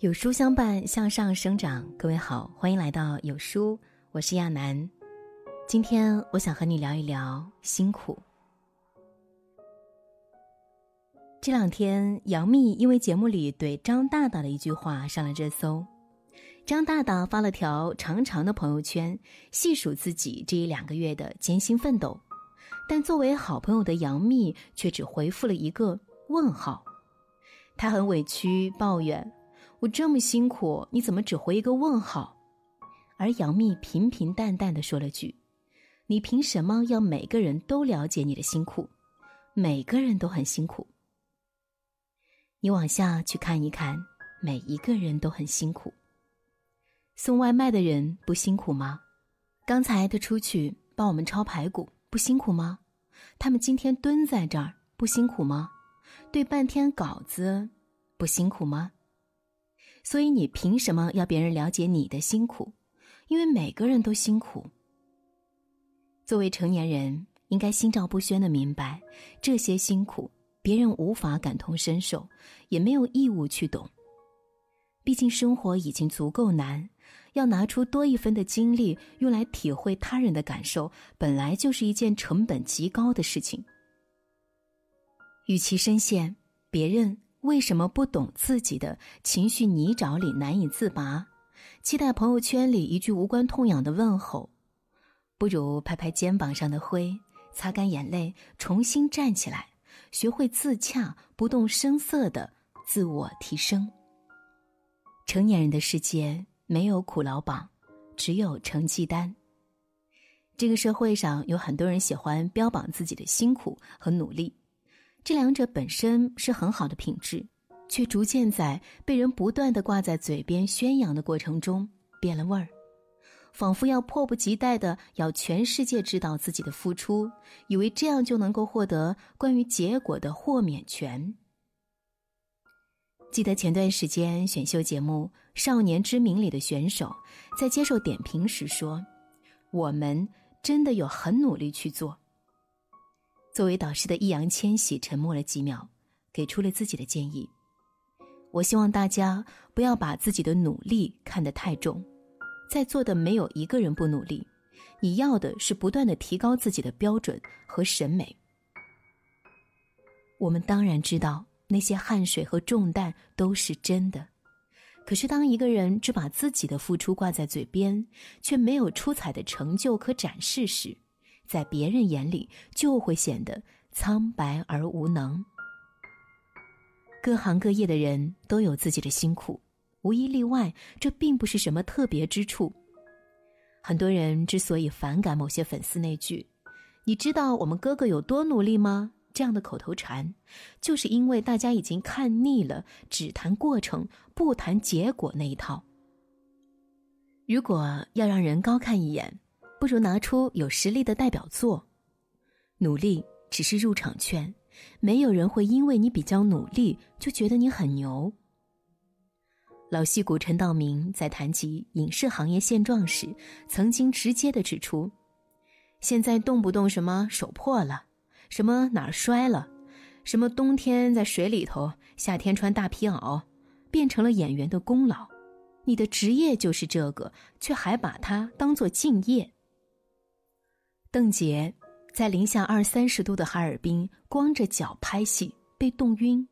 有书相伴，向上生长。各位好，欢迎来到有书，我是亚楠。今天我想和你聊一聊辛苦。这两天，杨幂因为节目里怼张大大的一句话上了热搜。张大大发了条长长的朋友圈，细数自己这一两个月的艰辛奋斗，但作为好朋友的杨幂却只回复了一个问号。她很委屈，抱怨。我这么辛苦，你怎么只回一个问号？而杨幂平平淡淡的说了句：“你凭什么要每个人都了解你的辛苦？每个人都很辛苦。你往下去看一看，每一个人都很辛苦。送外卖的人不辛苦吗？刚才他出去帮我们抄排骨不辛苦吗？他们今天蹲在这儿不辛苦吗？对半天稿子不辛苦吗？”所以你凭什么要别人了解你的辛苦？因为每个人都辛苦。作为成年人，应该心照不宣的明白，这些辛苦别人无法感同身受，也没有义务去懂。毕竟生活已经足够难，要拿出多一分的精力用来体会他人的感受，本来就是一件成本极高的事情。与其深陷别人。为什么不懂自己的情绪泥沼里难以自拔？期待朋友圈里一句无关痛痒的问候，不如拍拍肩膀上的灰，擦干眼泪，重新站起来，学会自洽，不动声色的自我提升。成年人的世界没有苦劳榜，只有成绩单。这个社会上有很多人喜欢标榜自己的辛苦和努力。这两者本身是很好的品质，却逐渐在被人不断的挂在嘴边宣扬的过程中变了味儿，仿佛要迫不及待的要全世界知道自己的付出，以为这样就能够获得关于结果的豁免权。记得前段时间选秀节目《少年之名》里的选手在接受点评时说：“我们真的有很努力去做。”作为导师的易烊千玺沉默了几秒，给出了自己的建议。我希望大家不要把自己的努力看得太重，在座的没有一个人不努力。你要的是不断的提高自己的标准和审美。我们当然知道那些汗水和重担都是真的，可是当一个人只把自己的付出挂在嘴边，却没有出彩的成就可展示时，在别人眼里就会显得苍白而无能。各行各业的人都有自己的辛苦，无一例外，这并不是什么特别之处。很多人之所以反感某些粉丝那句“你知道我们哥哥有多努力吗”这样的口头禅，就是因为大家已经看腻了只谈过程不谈结果那一套。如果要让人高看一眼，不如拿出有实力的代表作，努力只是入场券，没有人会因为你比较努力就觉得你很牛。老戏骨陈道明在谈及影视行业现状时，曾经直接的指出，现在动不动什么手破了，什么哪儿摔了，什么冬天在水里头，夏天穿大皮袄，变成了演员的功劳。你的职业就是这个，却还把它当做敬业。邓婕在零下二三十度的哈尔滨光着脚拍戏被冻晕，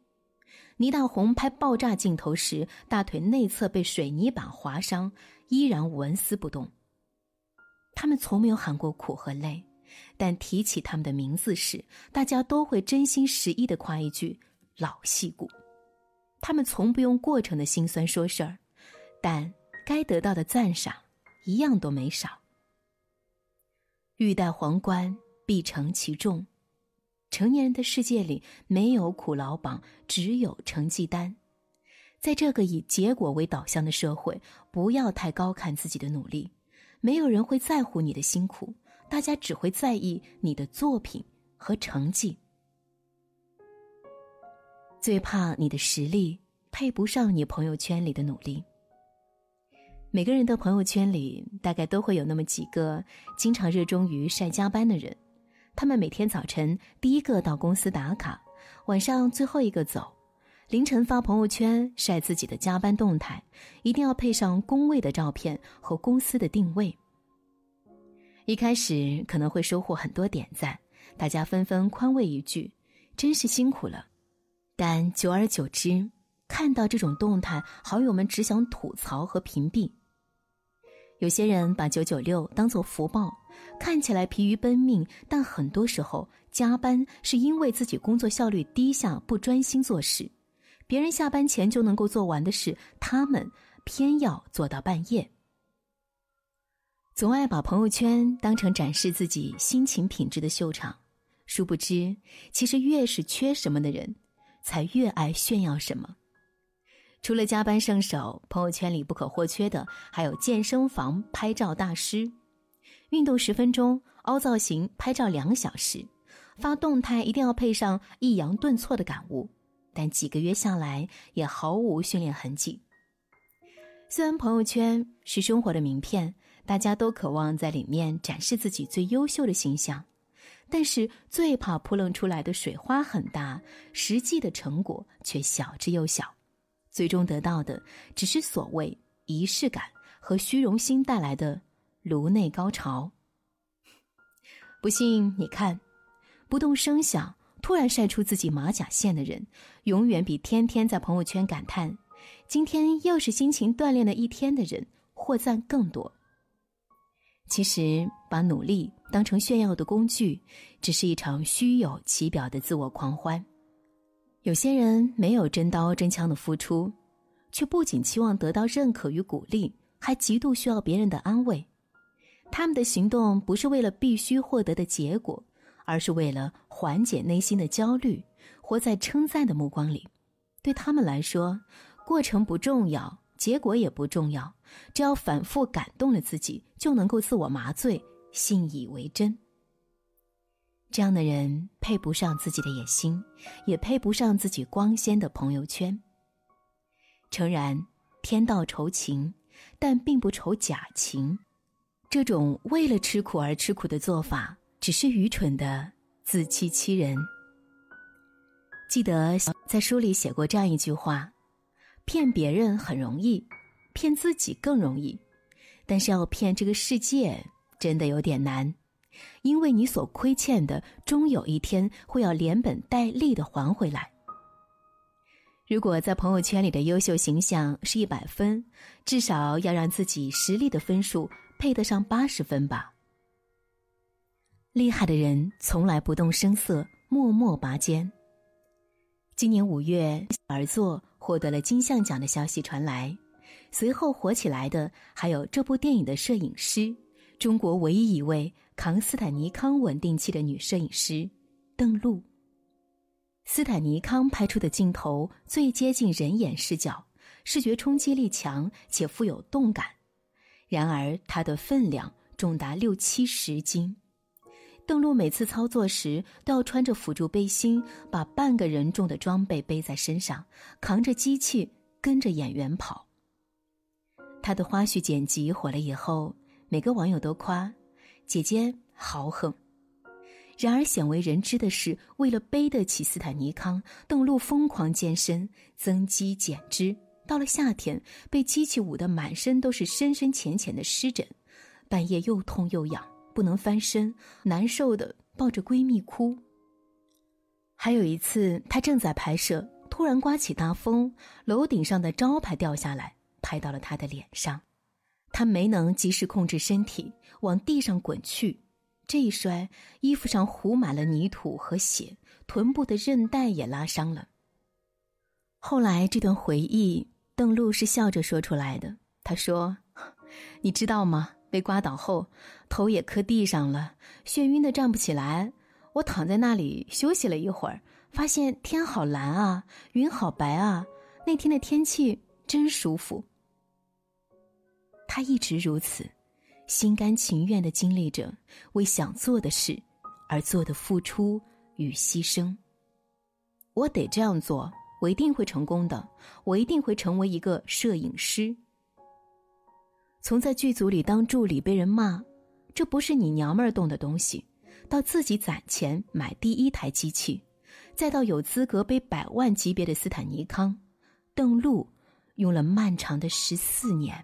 倪大红拍爆炸镜头时大腿内侧被水泥板划伤，依然纹丝不动。他们从没有喊过苦和累，但提起他们的名字时，大家都会真心实意的夸一句“老戏骨”。他们从不用过程的辛酸说事儿，但该得到的赞赏一样都没少。欲戴皇冠，必承其重。成年人的世界里没有苦劳榜，只有成绩单。在这个以结果为导向的社会，不要太高看自己的努力。没有人会在乎你的辛苦，大家只会在意你的作品和成绩。最怕你的实力配不上你朋友圈里的努力。每个人的朋友圈里，大概都会有那么几个经常热衷于晒加班的人。他们每天早晨第一个到公司打卡，晚上最后一个走。凌晨发朋友圈晒自己的加班动态，一定要配上工位的照片和公司的定位。一开始可能会收获很多点赞，大家纷纷宽慰一句：“真是辛苦了。”但久而久之，看到这种动态，好友们只想吐槽和屏蔽。有些人把九九六当做福报，看起来疲于奔命，但很多时候加班是因为自己工作效率低下，不专心做事。别人下班前就能够做完的事，他们偏要做到半夜。总爱把朋友圈当成展示自己心情品质的秀场，殊不知，其实越是缺什么的人，才越爱炫耀什么。除了加班圣手，朋友圈里不可或缺的还有健身房拍照大师，运动十分钟，凹造型拍照两小时，发动态一定要配上抑扬顿挫的感悟，但几个月下来也毫无训练痕迹。虽然朋友圈是生活的名片，大家都渴望在里面展示自己最优秀的形象，但是最怕扑棱出来的水花很大，实际的成果却小之又小。最终得到的只是所谓仪式感和虚荣心带来的颅内高潮。不信你看，不动声响突然晒出自己马甲线的人，永远比天天在朋友圈感叹“今天又是辛勤锻炼的一天”的人获赞更多。其实，把努力当成炫耀的工具，只是一场虚有其表的自我狂欢。有些人没有真刀真枪的付出，却不仅期望得到认可与鼓励，还极度需要别人的安慰。他们的行动不是为了必须获得的结果，而是为了缓解内心的焦虑，活在称赞的目光里。对他们来说，过程不重要，结果也不重要，只要反复感动了自己，就能够自我麻醉，信以为真。这样的人配不上自己的野心，也配不上自己光鲜的朋友圈。诚然，天道酬勤，但并不酬假勤。这种为了吃苦而吃苦的做法，只是愚蠢的自欺欺人。记得在书里写过这样一句话：骗别人很容易，骗自己更容易，但是要骗这个世界，真的有点难。因为你所亏欠的，终有一天会要连本带利的还回来。如果在朋友圈里的优秀形象是一百分，至少要让自己实力的分数配得上八十分吧。厉害的人从来不动声色，默默拔尖。今年五月，而作获得了金像奖的消息传来，随后火起来的还有这部电影的摄影师。中国唯一一位扛斯坦尼康稳定器的女摄影师，邓璐。斯坦尼康拍出的镜头最接近人眼视角，视觉冲击力强且富有动感。然而，它的分量重达六七十斤。邓璐每次操作时都要穿着辅助背心，把半个人重的装备背在身上，扛着机器跟着演员跑。他的花絮剪辑火了以后。每个网友都夸姐姐豪横，然而鲜为人知的是，为了背得起斯坦尼康，邓璐疯狂健身、增肌减脂。到了夏天，被机器捂得满身都是深深浅浅的湿疹，半夜又痛又痒，不能翻身，难受的抱着闺蜜哭。还有一次，她正在拍摄，突然刮起大风，楼顶上的招牌掉下来，拍到了她的脸上。他没能及时控制身体，往地上滚去，这一摔，衣服上糊满了泥土和血，臀部的韧带也拉伤了。后来这段回忆，邓璐是笑着说出来的。他说：“ 你知道吗？被刮倒后，头也磕地上了，眩晕的站不起来。我躺在那里休息了一会儿，发现天好蓝啊，云好白啊，那天的天气真舒服。”他一直如此，心甘情愿的经历着为想做的事而做的付出与牺牲。我得这样做，我一定会成功的，我一定会成为一个摄影师。从在剧组里当助理被人骂，这不是你娘们儿动的东西，到自己攒钱买第一台机器，再到有资格背百万级别的斯坦尼康，邓路用了漫长的十四年。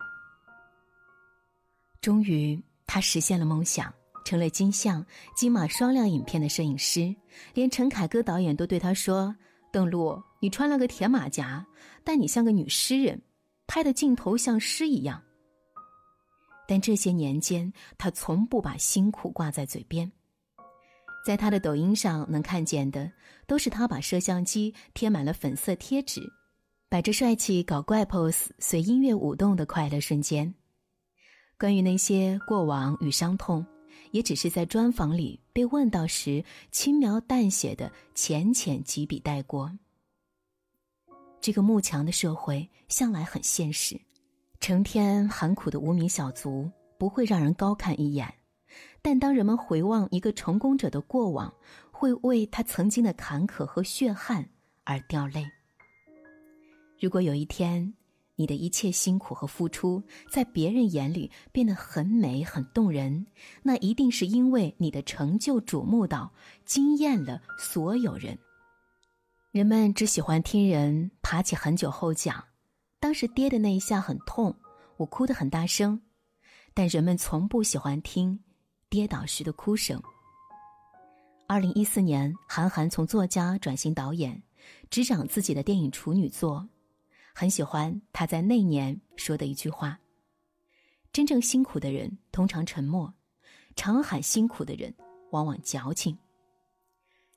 终于，他实现了梦想，成了金像、金马双料影片的摄影师。连陈凯歌导演都对他说：“邓璐，你穿了个铁马甲，但你像个女诗人，拍的镜头像诗一样。”但这些年间，他从不把辛苦挂在嘴边。在他的抖音上能看见的，都是他把摄像机贴满了粉色贴纸，摆着帅气搞怪 pose、随音乐舞动的快乐瞬间。关于那些过往与伤痛，也只是在专访里被问到时轻描淡写的浅浅几笔带过。这个慕强的社会向来很现实，成天喊苦的无名小卒不会让人高看一眼。但当人们回望一个成功者的过往，会为他曾经的坎坷和血汗而掉泪。如果有一天，你的一切辛苦和付出在别人眼里变得很美、很动人，那一定是因为你的成就瞩目到惊艳了所有人。人们只喜欢听人爬起很久后讲，当时跌的那一下很痛，我哭得很大声，但人们从不喜欢听。跌倒时的哭声。二零一四年，韩寒从作家转型导演，执掌自己的电影处女作。很喜欢他在那年说的一句话：“真正辛苦的人通常沉默，常喊辛苦的人往往矫情。”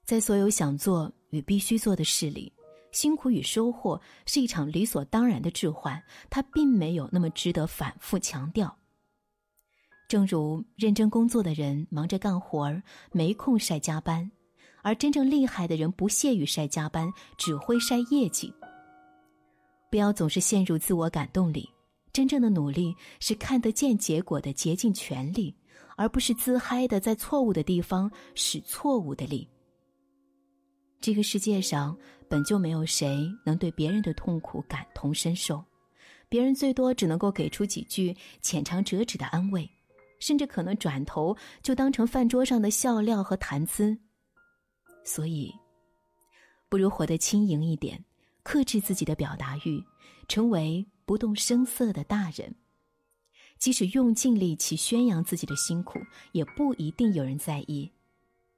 在所有想做与必须做的事里，辛苦与收获是一场理所当然的置换，它并没有那么值得反复强调。正如认真工作的人忙着干活儿，没空晒加班；而真正厉害的人不屑于晒加班，只会晒业绩。不要总是陷入自我感动里，真正的努力是看得见结果的竭尽全力，而不是自嗨的在错误的地方使错误的力。这个世界上本就没有谁能对别人的痛苦感同身受，别人最多只能够给出几句浅尝辄止的安慰。甚至可能转头就当成饭桌上的笑料和谈资，所以，不如活得轻盈一点，克制自己的表达欲，成为不动声色的大人。即使用尽力气宣扬自己的辛苦，也不一定有人在意。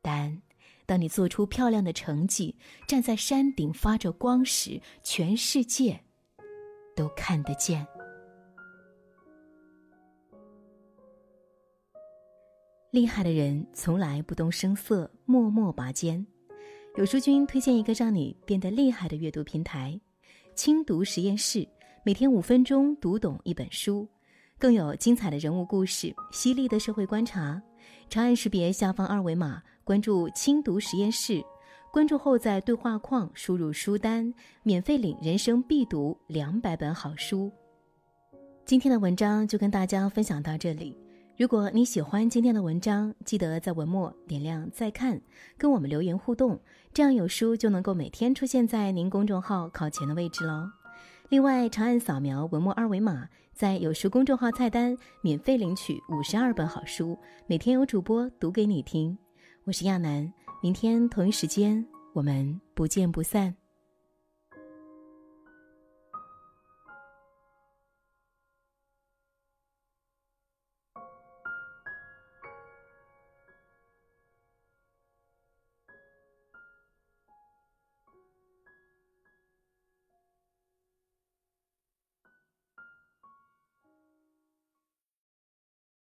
但，当你做出漂亮的成绩，站在山顶发着光时，全世界都看得见。厉害的人从来不动声色，默默拔尖。有书君推荐一个让你变得厉害的阅读平台——轻读实验室，每天五分钟读懂一本书，更有精彩的人物故事、犀利的社会观察。长按识别下方二维码，关注轻读实验室。关注后，在对话框输入书单，免费领人生必读两百本好书。今天的文章就跟大家分享到这里。如果你喜欢今天的文章，记得在文末点亮再看，跟我们留言互动，这样有书就能够每天出现在您公众号靠前的位置喽。另外，长按扫描文末二维码，在有书公众号菜单免费领取五十二本好书，每天有主播读给你听。我是亚楠，明天同一时间我们不见不散。